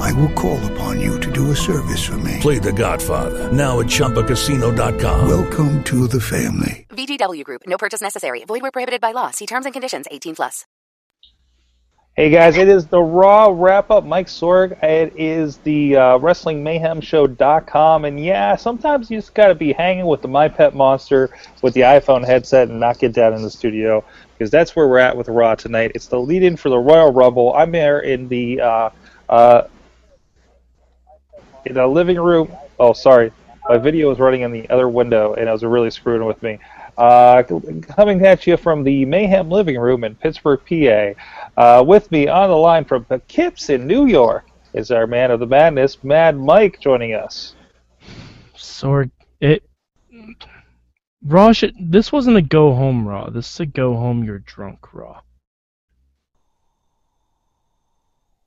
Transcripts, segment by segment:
I will call upon you to do a service for me. Play The Godfather now at ChumbaCasino.com. Welcome to the family. VGW Group. No purchase necessary. Void where prohibited by law. See terms and conditions. 18 plus. Hey guys, it is the Raw wrap up. Mike Sorg. It is the uh, Wrestling Mayhem Show.com, and yeah, sometimes you just got to be hanging with the My Pet Monster with the iPhone headset and not get down in the studio because that's where we're at with Raw tonight. It's the lead-in for the Royal Rumble. I'm there in the uh, uh, in the living room. Oh, sorry, my video was running in the other window, and it was really screwing with me. Uh, coming at you from the Mayhem living room in Pittsburgh, PA. Uh, with me on the line from Poughkeepsie in New York is our man of the madness, Mad Mike, joining us. Sorg, it Raw should. This wasn't a go home Raw. This is a go home. You're drunk Raw.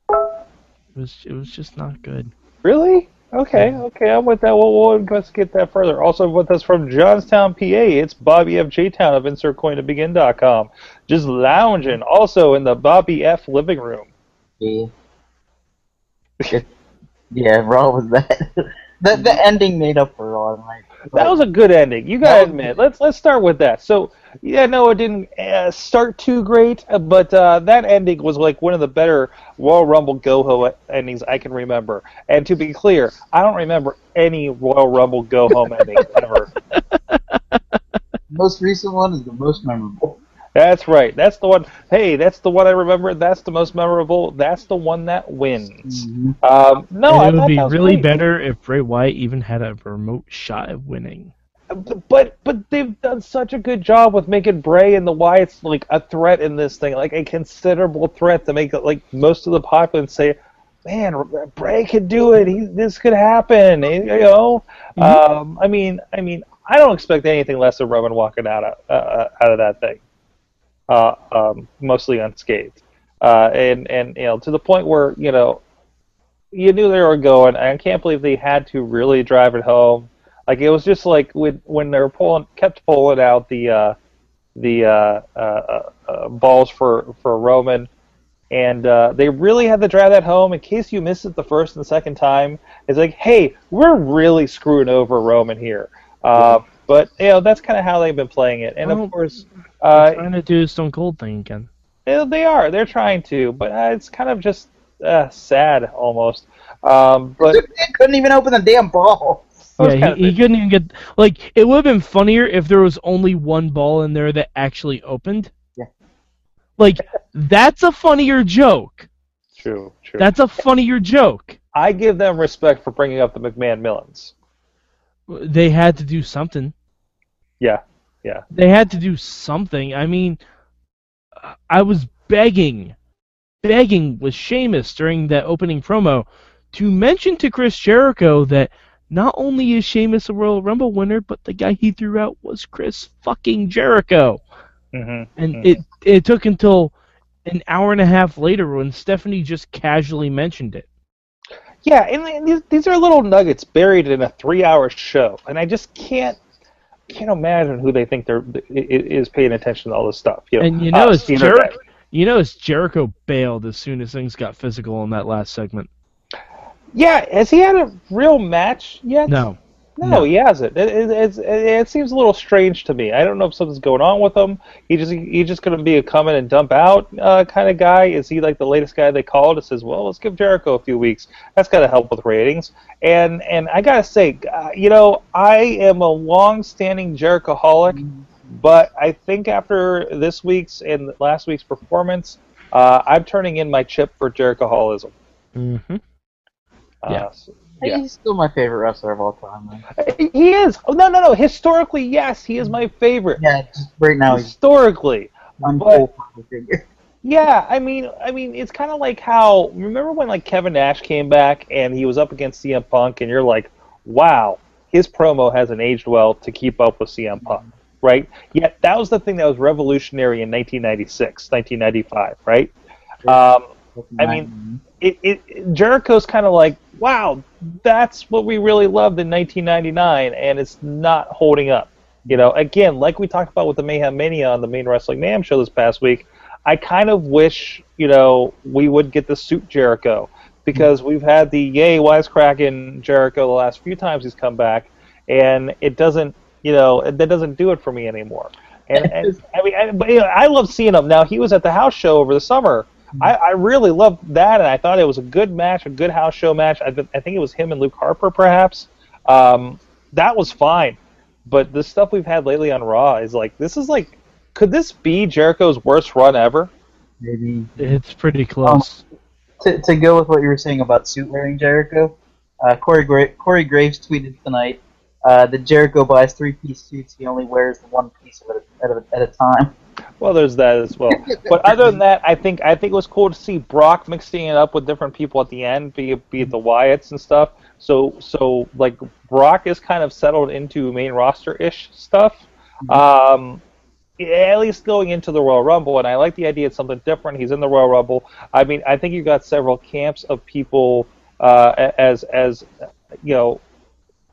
It was. It was just not good. Really? Okay, okay, I'm with that. Well, we'll investigate that further. Also with us from Johnstown, PA, it's Bobby F. J. Town of InsertCoinToBegin.com. Just lounging, also in the Bobby F. living room. Yeah. yeah, Raw was that. the the ending made up for Raw tonight. That was a good ending. You gotta admit. Let's let's start with that. So yeah, no, it didn't uh, start too great, uh, but uh, that ending was like one of the better Royal Rumble Go Home endings I can remember. And to be clear, I don't remember any Royal Rumble Go Home ending ever. most recent one is the most memorable. That's right. That's the one. Hey, that's the one I remember. That's the most memorable. That's the one that wins. Mm-hmm. Um, no, And it would be really great. better if Bray Wyatt even had a remote shot of winning. But but they've done such a good job with making Bray and the Wyatts like a threat in this thing, like a considerable threat to make like most of the populace say, "Man, Bray could do it. He, this could happen." You know, um, I mean, I mean, I don't expect anything less of Roman walking out of uh, out of that thing, uh, um, mostly unscathed, uh, and and you know to the point where you know you knew they were going. I can't believe they had to really drive it home. Like it was just like when when they were pulling, kept pulling out the uh, the uh, uh, uh, uh, balls for for Roman, and uh, they really had to drive that home. In case you missed it the first and second time, it's like, hey, we're really screwing over Roman here. Uh, but you know that's kind of how they've been playing it, and Well, of course, uh, Trying to do the Stone Cold thing again. they, they are. They're trying to, but uh, it's kind of just uh, sad almost. Um, but They couldn't even open the damn ball. Yeah, he, he couldn't even get like it would have been funnier if there was only one ball in there that actually opened. Yeah. Like that's a funnier joke. true, true. That's a funnier joke. I give them respect for bringing up the McMahon Millens. They had to do something. Yeah, yeah. They had to do something. I mean, I was begging, begging with Sheamus during that opening promo to mention to Chris Jericho that not only is Sheamus a Royal Rumble winner, but the guy he threw out was Chris fucking Jericho. Mm-hmm. And it it took until an hour and a half later when Stephanie just casually mentioned it. Yeah, and, and these, these are little nuggets buried in a three-hour show, and I just can't can't imagine who they think they're is paying attention to all this stuff. You know, And you know, uh, it's Jericho. You know, it's Jericho bailed as soon as things got physical in that last segment. Yeah, has he had a real match yet? No, No, No. he hasn't. It, it, it, it seems a little strange to me. I don't know if something's going on with him. He just he's just going to be a come in and dump out uh, kind of guy. Is he like the latest guy they called? It says, well, let's give Jericho a few weeks. That's got to help with ratings. And and I gotta say, uh, you know, I am a long-standing Jerichoholic, but I think after this week's and last week's performance, uh, I'm turning in my chip for Jerichoholism. hmm Uh, Yeah. so- yeah. He's still my favorite wrestler of all time. Man. He is. Oh, no, no, no. Historically, yes, he is my favorite. Yeah, right now Historically, yeah. I mean, I mean, it's kind of like how remember when like Kevin Nash came back and he was up against CM Punk, and you're like, wow, his promo hasn't aged well to keep up with CM Punk. right? Yet that was the thing that was revolutionary in 1996, 1995, right? Um, I mean, it, it Jericho's kind of like, wow, that's what we really loved in 1999, and it's not holding up. You know, again, like we talked about with the Mayhem Mania on the Main Wrestling Mayhem show this past week, I kind of wish, you know, we would get the suit Jericho because we've had the yay wisecracking Jericho the last few times he's come back, and it doesn't, you know, that doesn't do it for me anymore. And, and I mean, I, but, you know, I love seeing him. Now he was at the house show over the summer. I, I really loved that, and I thought it was a good match, a good house show match. I, I think it was him and Luke Harper, perhaps. Um, that was fine, but the stuff we've had lately on Raw is like this is like, could this be Jericho's worst run ever? maybe It's pretty close. to, to go with what you were saying about suit wearing Jericho, uh, Corey, Gra- Corey Graves tweeted tonight uh, that Jericho buys three piece suits. He only wears the one piece of it at a, at a time. Well, there's that as well. But other than that, I think I think it was cool to see Brock mixing it up with different people at the end, be it, be it the Wyatts and stuff. So so like Brock is kind of settled into main roster ish stuff. Um, at least going into the Royal Rumble, and I like the idea it's something different. He's in the Royal Rumble. I mean, I think you've got several camps of people uh, as as you know.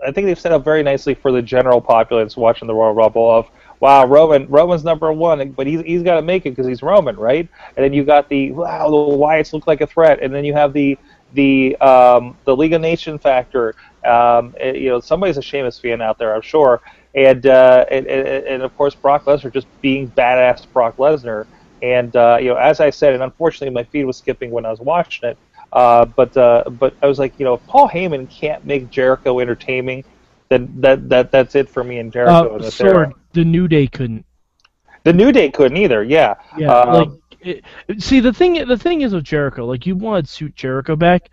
I think they've set up very nicely for the general populace watching the Royal Rumble of wow, Roman Roman's number one, but he's he's got to make it because he's Roman, right? And then you got the wow, the Wyatts look like a threat, and then you have the the um, the League of Nation factor. Um, eh, you know, somebody's a Sheamus fan out there, I'm sure, and uh, and, and, and of course Brock Lesnar just being badass Brock Lesnar. And uh, you know, as I said, and unfortunately my feed was skipping when I was watching it. Uh, but uh, but I was like, you know, if Paul Heyman can't make Jericho entertaining, then that that that's it for me and Jericho Uh, this era. Sorg, the New Day couldn't. The New Day couldn't either. Yeah. Yeah, Um, like it, see the thing. The thing is with Jericho, like you wanted suit Jericho back.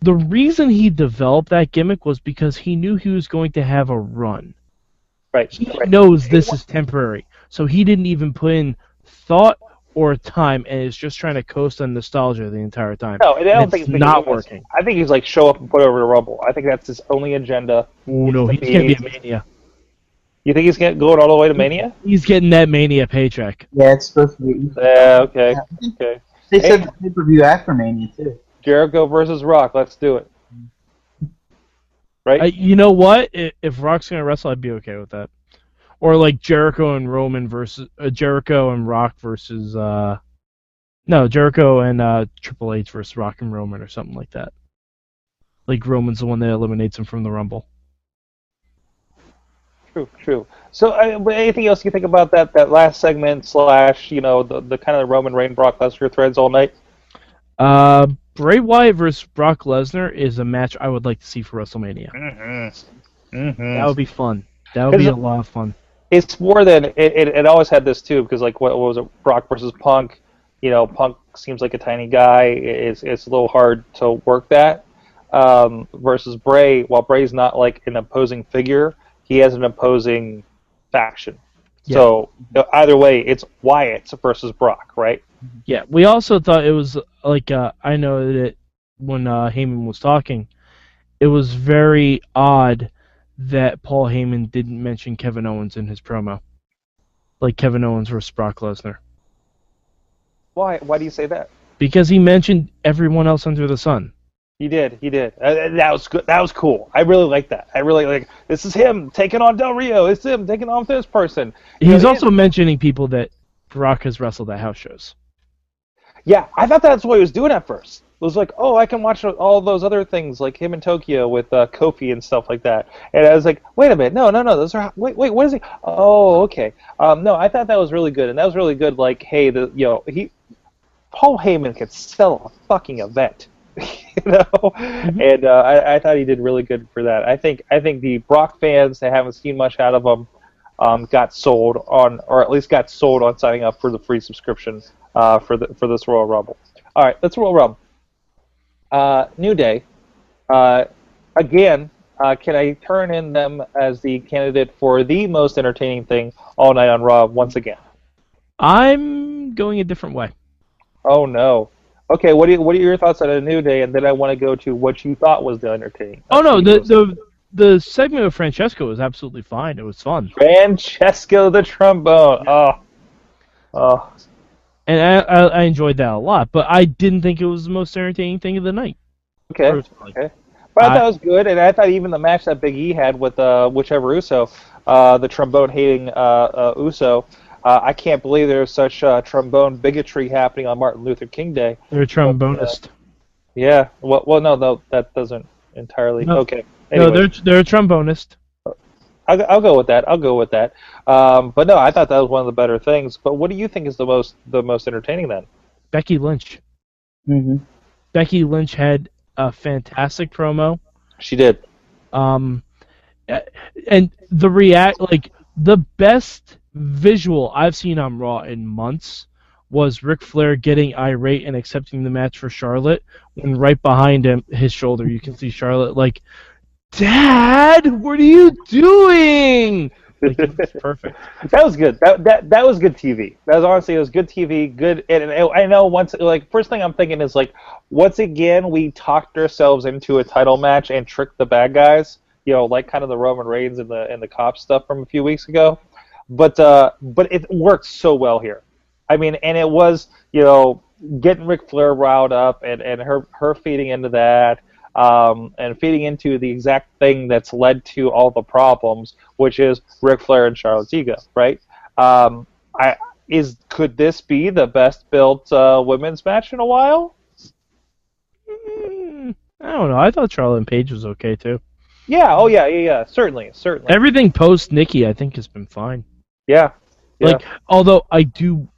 The reason he developed that gimmick was because he knew he was going to have a run. right. He right. knows this is temporary, so he didn't even put in thought or time, and is just trying to coast on nostalgia the entire time. No, and I don't it's think it's not because- working. I think he's like show up and put over the Rumble. I think that's his only agenda. Oh no, he's the gonna be a mania. You think he's get- going all the way to Mania? He's getting that mania paycheck. Yeah, it's supposed to be. Yeah. Okay. Okay. They Hey. said pay per view after Mania too. Jericho versus Rock. Let's do it. Right. Uh, you know what? If Rock's gonna wrestle, I'd be okay with that. Or like Jericho and Roman versus uh, Jericho and Rock versus uh, no Jericho and uh, Triple H versus Rock and Roman or something like that. Like Roman's the one that eliminates him from the Rumble. True, true. So, uh, anything else you think about that that last segment slash you know the the kind of Roman Reign Brock Lesnar threads all night? Uh, Bray Wyatt versus Brock Lesnar is a match I would like to see for WrestleMania. Mm-hmm. Mm-hmm. That would be fun. That would be a lot of fun. It's more than it, it, it always had this too because like what, what was it Brock versus Punk? You know Punk seems like a tiny guy. It's it's a little hard to work that. Um, versus Bray while Bray's not like an opposing figure he has an opposing faction. So you know, either way it's Wyatt versus Brock right? Yeah, we also thought it was like uh, I know that when uh, Heyman was talking, it was very odd that Paul Heyman didn't mention Kevin Owens in his promo, like Kevin Owens versus Brock Lesnar, why why do you say that because he mentioned everyone else under the sun. He did. He did. Uh, that was good. That was cool. I really like that. I really like. This is him taking on Del Rio. It's him taking on this person. You He's it- also mentioning people that Brock has wrestled at house shows. Yeah, I thought that's what he was doing at first. It was like, oh, I can watch all those other things like him in Tokyo with uh, Kofi and stuff like that. And I was like, wait a minute, no, no, no, those are wait, wait, what is he? Oh, okay. Um, no, I thought that was really good, and that was really good. Like, hey, the you know he, Paul Heyman could sell a fucking event, you know, and uh, I, I thought he did really good for that. I think I think the Brock fans that haven't seen much out of him um, got sold on, or at least got sold on signing up for the free subscription uh, for the for this Royal Rumble. All right, let's Royal Rumble. Uh, New Day, uh, again, uh, can I turn in them as the candidate for the most entertaining thing all night on Raw once again? I'm going a different way. Oh no. Okay, what do you, what are your thoughts on a New Day? And then I want to go to what you thought was the entertaining. Oh no, the the the segment with Francesco was absolutely fine. It was fun, Francesco the trombone. Oh, oh, and I, I I enjoyed that a lot. But I didn't think it was the most entertaining thing of the night. okay. Okay. But I thought it was good, and I thought even the match that Big E had with uh, whichever Uso, uh, the trombone hating uh, uh, Uso, uh, I can't believe there's such uh, trombone bigotry happening on Martin Luther King Day. They're a trombonist. Yeah. Well, well, no, no, that doesn't entirely. No. Okay. No, they're they're a trombonist. I'll, I'll go with that. I'll go with that. Um, but no, I thought that was one of the better things. But what do you think is the most the most entertaining then? Becky Lynch. Mm-hmm. Becky Lynch had a fantastic promo. She did. Um, and the react like the best visual I've seen on Raw in months was Ric Flair getting irate and accepting the match for Charlotte. When right behind him, his shoulder, you can see Charlotte like, "Dad, what are you doing?" Like, perfect. That was good. That that that was good TV. That was honestly it was good TV. Good. And, and I know once like first thing I'm thinking is like once again we talked ourselves into a title match and tricked the bad guys. You know, like kind of the Roman Reigns and the and the cop stuff from a few weeks ago. But uh, but it worked so well here. I mean, and it was you know getting Ric Flair riled up and and her her feeding into that. Um, and feeding into the exact thing that's led to all the problems, which is Ric Flair and Charlotte's ego, right? Um, I is could this be the best built uh, women's match in a while? Mm, I don't know. I thought Charlotte and Paige was okay too. Yeah. Oh yeah. Yeah. Yeah. Certainly. Certainly. Everything post Nikki, I think, has been fine. yeah. Yeah. Like, although I do,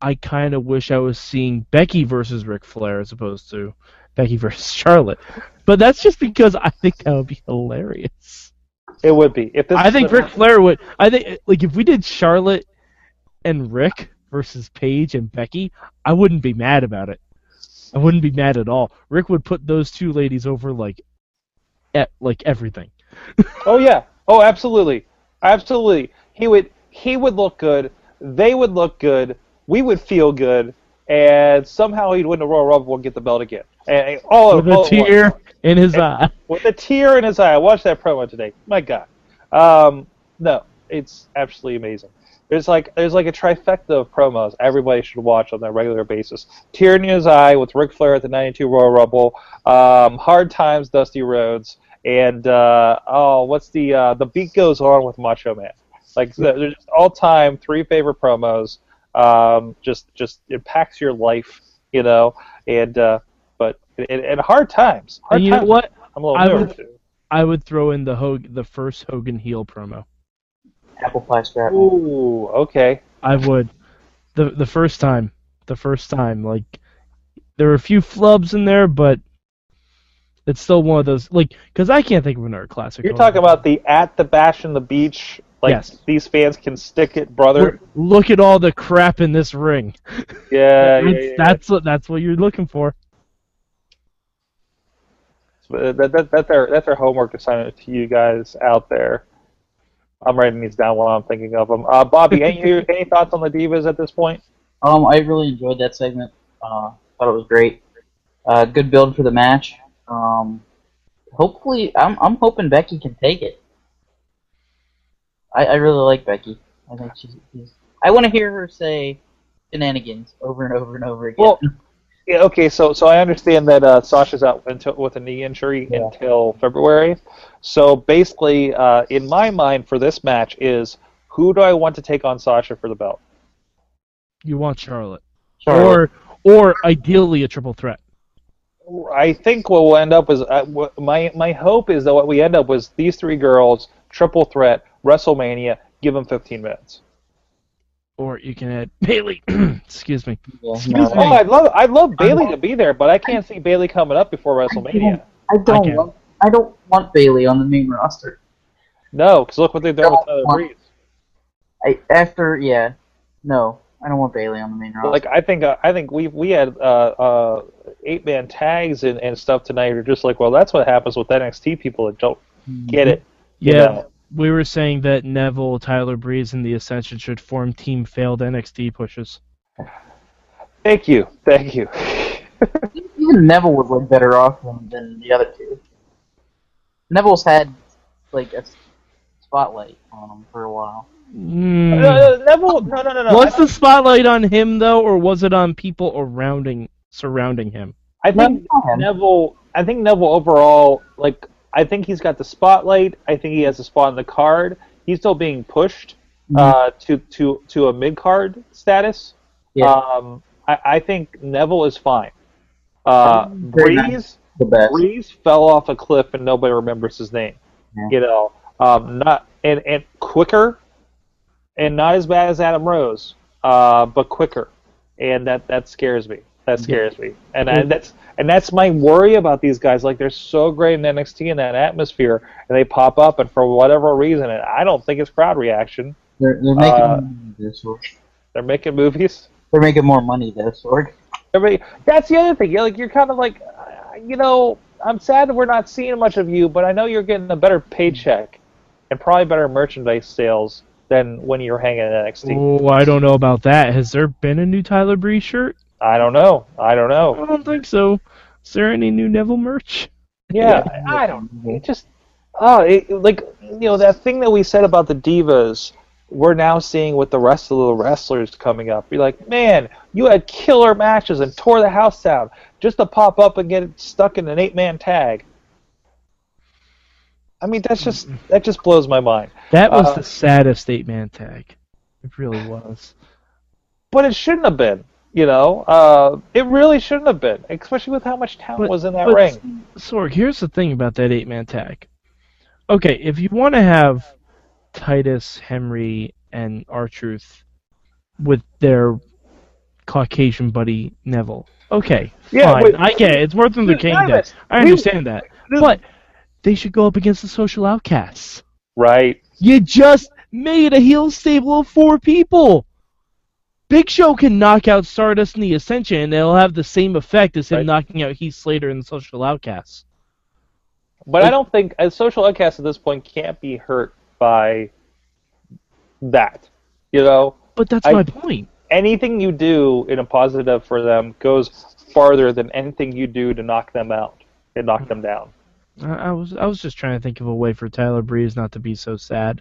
I kind of wish I was seeing Becky versus Ric Flair as opposed to Becky versus Charlotte. But that's just because I think that would be hilarious. it would be if. I think Ric Flair would. I think like if we did Charlotte and Rick versus Paige and Becky, I wouldn't be mad about it. I wouldn't be mad at all. Rick would put those two ladies over like, at like everything. Oh yeah. Oh, absolutely. Absolutely. He would. He would look good. They would look good. We would feel good. And somehow he'd win the Royal Rumble and get the belt again. And all With all a tear in his eye. with a tear in his eye. I watched that promo today. My God. Um, no, it's absolutely amazing. There's like there's like a trifecta of promos everybody should watch on a regular basis. Tear in his eye with Ric Flair at the '92 Royal Rumble, um, Hard Times, Dusty Rhodes, and uh, oh, what's the uh, the beat goes on with Macho Man. Like the- they're just all time three favorite promos. Um, just just it packs your life, you know. And uh, but and, and hard times. Hard And you know what? I'm a little I nervous. would- I would throw in the Hog- the first Hogan heel promo. Apple pie strap. Ooh, okay. I would. The the first time. The first time. Like there were a few flubs in there, but it's still one of those like because I can't think of another classic. You're talking about the at the bash in the beach. Like Yes. these fans can stick it, brother. Look at all the crap in this ring. Yeah, yeah, that's, yeah, yeah. that's what that's what you're looking for. That, that, that's our that's our homework assignment to you guys out there. I'm writing these down while I'm thinking of them. Uh, Bobby, any any thoughts on the divas at this point? Um, I really enjoyed that segment. Uh, thought it was great. Uh, good build for the match. Um, hopefully, I'm I'm hoping Becky can take it. I, I really like Becky. I think she's. she's I want to hear her say shenanigans over and over and over again. Well, yeah, okay, so so I understand that uh, Sasha's out until, with a knee injury Yeah. until February. So basically, uh, in my mind, for this match is who do I want to take on Sasha for the belt? You want Charlotte, Charlotte. or or ideally a triple threat. I think what we'll end up is uh, my my hope is that what we end up was these three girls triple threat WrestleMania. Give them 15 minutes. Or you can add Bayley. Excuse me. Yeah, Excuse no, me. Oh, I'd love I'd love Bayley to be there, but I can't see Bayley coming up before WrestleMania. I don't. can. want, I don't want Bayley on the main roster. No, because look what they've done with Tyler No. Breeze. I after yeah, no, I don't want Bayley on the main roster. Like I think uh, I think we we had uh, uh, eight man tags and, and stuff tonight. Are just like, well, that's what happens with NXT people that don't get it. Yeah, know. We were saying that Neville, Tyler Breeze, and the Ascension should form team failed NXT pushes. Thank you, thank you. Even Neville would look better off than, than the other two. Neville's had like a spotlight on him for a while. Hmm. Uh, Neville, no, no, no, no. was the spotlight on him though, or was it on people surrounding surrounding him? I think No, no. Neville. I think Neville overall, like, I think he's got the spotlight. I think he has a spot on the card. He's still being pushed uh, to to to a mid card status. Yeah. Um, I, I think Neville is fine. Uh, Breeze. Breeze fell off a cliff and nobody remembers his name. Yeah. You know, um, not and and quicker, and not as bad as Adam Rose, uh, but quicker, and that that scares me. That scares me, and I, that's and that's my worry about these guys. Like they're so great in NXT in that atmosphere, and they pop up, and for whatever reason, and I don't think it's crowd reaction. They're, they're making Uh, money this Sorg. They're making movies. They're making more money this Sorg. Everybody, that's the other thing. You're like you're kind of like, uh, you know, I'm sad that we're not seeing much of you, but I know you're getting a better paycheck and probably better merchandise sales than when you're hanging at NXT. Oh, I don't know about that. Has there been a new Tyler Breeze shirt? I don't know. I don't know. I don't think so. Is there any new Neville merch? Yeah, I don't. It just, oh, it, like you know that thing that we said about the divas. We're now seeing with the rest of the wrestlers coming up. You're like, man, you had killer matches and tore the house down just to pop up and get stuck in an eight-man tag. I mean, that's just that just blows my mind. That was Uh, the saddest eight man tag. It really was. But it shouldn't have been. You know, uh, it really shouldn't have been, especially with how much talent But- was in that but, ring. Sorg, here's the thing about that eight man tag. Okay, if you want to have Titus, Henry, and R Truth with their Caucasian buddy Neville, okay, Yeah, fine. wait, I get it. It's Martin Luther King Day. I understand that. But they should go up against the social outcasts. Right. You just made a heel stable of four people. Big Show can knock out Stardust in the Ascension, and it'll have the same effect as him Right. knocking out Heath Slater in the Social Outcasts. But I don't think a social outcast at this point can't be hurt by that. You know, But that's I- my point. anything you do in a positive for them goes farther than anything you do to knock them out and knock them down. I, I was I was just trying to think of a way for Tyler Breeze not to be so sad.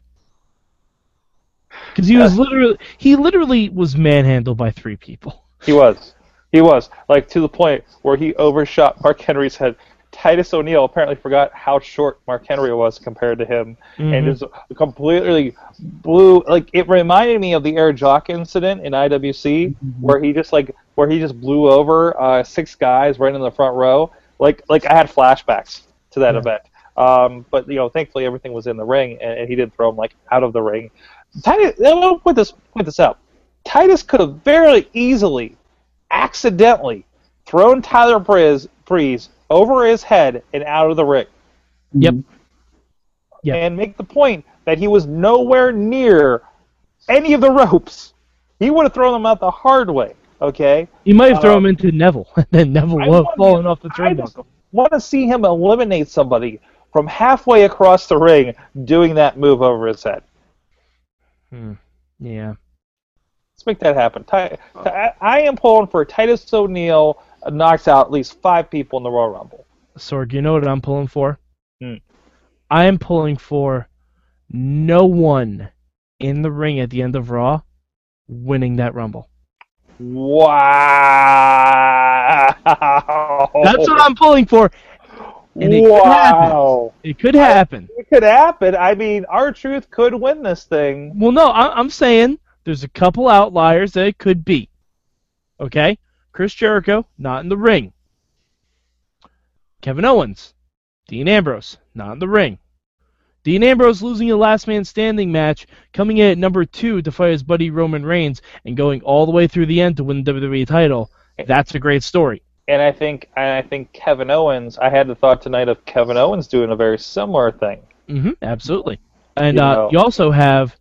Because he was literally he literally was manhandled by three people. He was. He was. Like to the point where he overshot Mark Henry's head. Titus O'Neil apparently forgot how short Mark Henry was compared to him, and just completely blew. Like it reminded me of the Air Jock incident in IWC, where he just like where he just blew over uh, six guys right in the front row. Like like I had flashbacks to that event. Um, but you know, thankfully everything was in the ring, and, and he didn't throw him like out of the ring. Titus, I'll put this point this out. Titus could have very easily, accidentally, thrown Tyler Breeze, Breeze over his head and out of the ring, Yep. Yep. and make the point that he was nowhere near any of the ropes. He would have thrown them out the hard way. Okay. He might have thrown Um, him into Neville, and then Neville would have fallen off the I just turnbuckle. want to see him eliminate somebody from halfway across the ring doing that move over his head. Hmm. Yeah. Let's make that happen. Ti- Ti- I I am pulling for Titus O'Neil uh, knocks out at least five people in the Royal Rumble. Sorg, you know what I'm pulling for? Hmm. I am pulling for no one in the ring at the end of Raw winning that Rumble. Wow! That's what I'm pulling for. And it could happen. wow! It could happen. It could happen. I mean, R Truth could win this thing. Well, no, I- I'm saying there's a couple outliers that it could be. Okay? Chris Jericho, not in the ring. Kevin Owens, Dean Ambrose, not in the ring. Dean Ambrose losing a last man standing match, coming in at number two to fight his buddy Roman Reigns, and going all the way through the end to win the WWE title. That's a great story. And I think, and I think Kevin Owens. I had the thought tonight of Kevin Owens doing a very similar thing. hmm absolutely. And You uh, you also have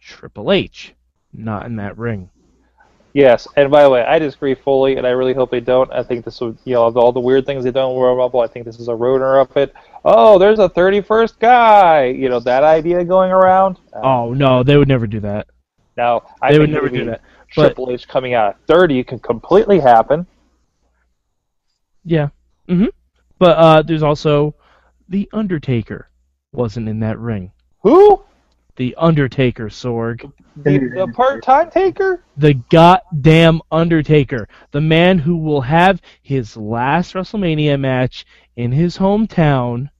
Triple H, not in that ring. Yes, and by the way, I disagree fully, and I really hope they don't. I think this would, you know, of all the weird things they've done in Royal Rumble, I think this is a ruiner of it. Oh, there's a 31st guy. You know, that idea going around. Uh, Oh no, they would never do that. Now, I They would never do that. But Triple H coming out at 30 can completely happen. Yeah. hmm But uh, there's also the Undertaker wasn't in that ring. Who? The Undertaker, Sorg. The, the part-time taker? The goddamn Undertaker. The man who will have his last WrestleMania match in his hometown.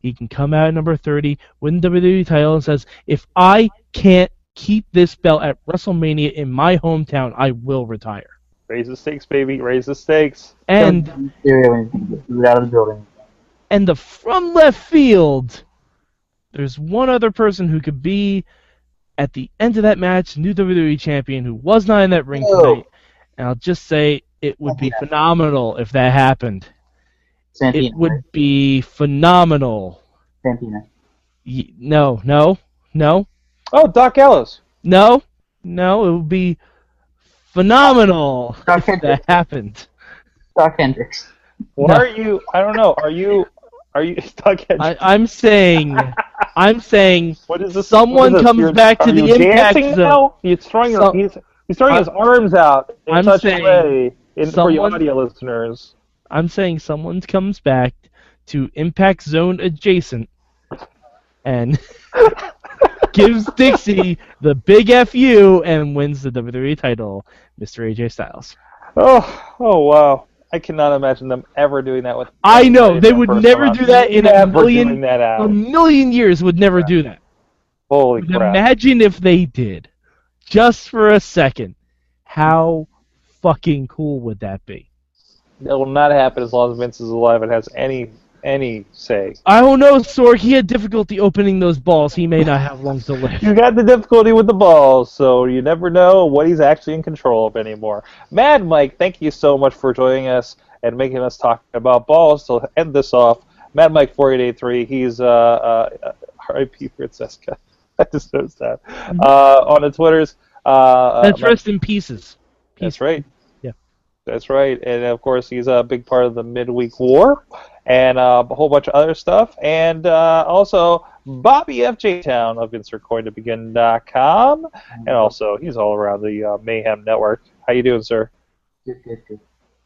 He can come out at number 30, win the WWE title, and says, if I can't keep this belt at WrestleMania in my hometown, I will retire. Raise the stakes, baby. Raise the stakes. And Mysterio when he gets out of the building. and the from left field, there's one other person who could be at the end of that match, new WWE champion who was not in that ring Oh. tonight. And I'll just say it would be phenomenal if that happened. Santino. It right? would be phenomenal. Santino. Y- No, no, no, Oh, Doc Ellis. no, no. It would be phenomenal Doc if that happened. Doc Hendricks. What No. are you? I don't know. Are you? Are you? Doc I, I'm saying, I'm saying, what is this? someone what is this? comes You're- back to the Impact Zone. now? He's throwing. Some- he's, he's throwing his I'm- arms out in I'm such saying a way. In, for you audio listeners. I'm saying someone comes back to Impact Zone adjacent and gives Dixie the big FU and wins the WWE title, Mr. AJ Styles. Oh, oh wow! I cannot imagine them ever doing that with. I know, they would never do that in a million-. A million years would never do that. Holy But crap! imagine if they did. Just for a second. How fucking cool would that be? It will not happen as long as Vince is alive and has any any say. I don't know, Sorg. He had difficulty opening those balls. He may not have long to live. You got the difficulty with the balls, so you never know what he's actually in control of anymore. Mad Mike, thank you so much for joining us and making us talk about balls. To end this off, Mad Mike four eight eight three. He's uh, uh, R.I.P. Francisca. I just noticed that uh, on the Twitters. Uh, That's uh, rest in pieces. That's right. That's right. And of course, he's a big part of the midweek war and uh, a whole bunch of other stuff. And uh, also, Bobby F. J. Town of InsertCoinToBegin.com. And also, he's all around the uh, Mayhem Network. How you doing, sir? Good, good, good.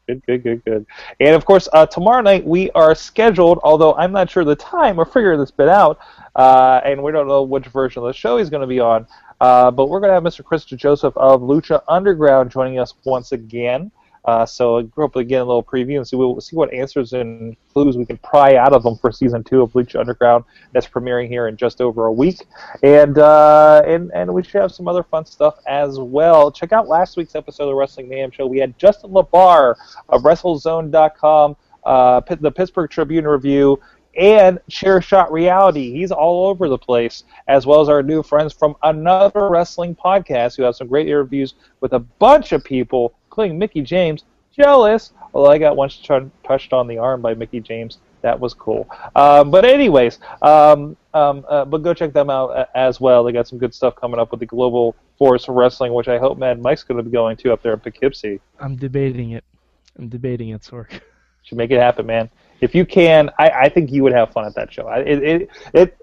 Good, good, good, good. And of course, uh, tomorrow night we are scheduled, although I'm not sure the time. We're figuring this bit out, uh, and we don't know which version of the show he's going to be on. Uh, but we're going to have Mr. Chris Joseph of Lucha Underground joining us once again. Uh, so hopefully get a little preview and see, we'll see what answers and clues we can pry out of them for season two of Lucha Underground that's premiering here in just over a week. And uh, and and we should have some other fun stuff as well. Check out last week's episode of the Wrestling Mayhem Show. We had Justin LaBar of WrestleZone.com, uh, the Pittsburgh Tribune review, and Chair Shot Reality. He's all over the place, as well as our new friends from another wrestling podcast who have some great interviews with a bunch of people, including Mickie James. Jealous, although I got once ch- touched on the arm by Mickie James. That was cool. Um, but anyways, um, um, uh, but go check them out uh, as well. They got some good stuff coming up with the Global Force Wrestling, which I hope Mad Mike's going to be going to up there in Poughkeepsie. I'm debating it. I'm debating it, Sorg. should make it happen, man. If you can, I, I think you would have fun at that show. I, it, it, it,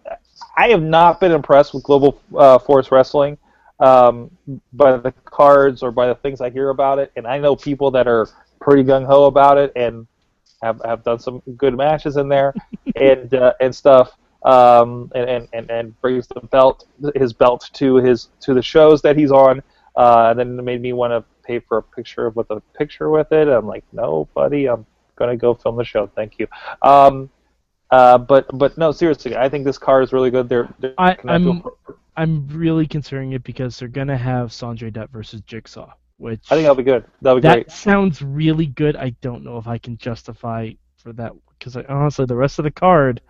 I have not been impressed with Global uh, Force Wrestling um, by the cards or by the things I hear about it, and I know people that are pretty gung ho about it and have, have done some good matches in there and uh, and stuff. Um, and, and, and, and brings the belt his belt to his to the shows that he's on. Uh, and then it made me want to pay for a picture with a picture with it. I'm like, no, buddy, I'm gonna go film the show. Thank you. Um, uh, but but no, seriously, I think this car is really good. They're, they're I, connected I'm I'm really considering it because they're gonna have Sanjay Dutt versus Jigsaw, which I think that'll be good. That'll be that great. sounds really good. I don't know if I can justify for that because honestly, the rest of the card,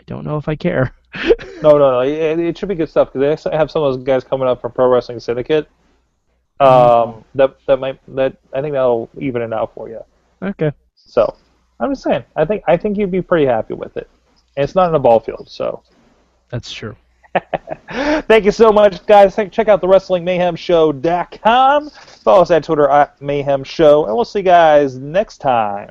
I don't know if I care. No, no, no. It, it should be good stuff because they have some of those guys coming up from Pro Wrestling Syndicate. Um, that that might that I think that'll even it out for you. okay. So I'm just saying. I think I think you'd be pretty happy with it. And it's not in a ball field, so. That's true. Thank you so much, guys. Check out the Wrestling Mayhem WrestlingMayhemShow.com. Follow us at Twitter at Mayhem Show, and we'll see you guys next time.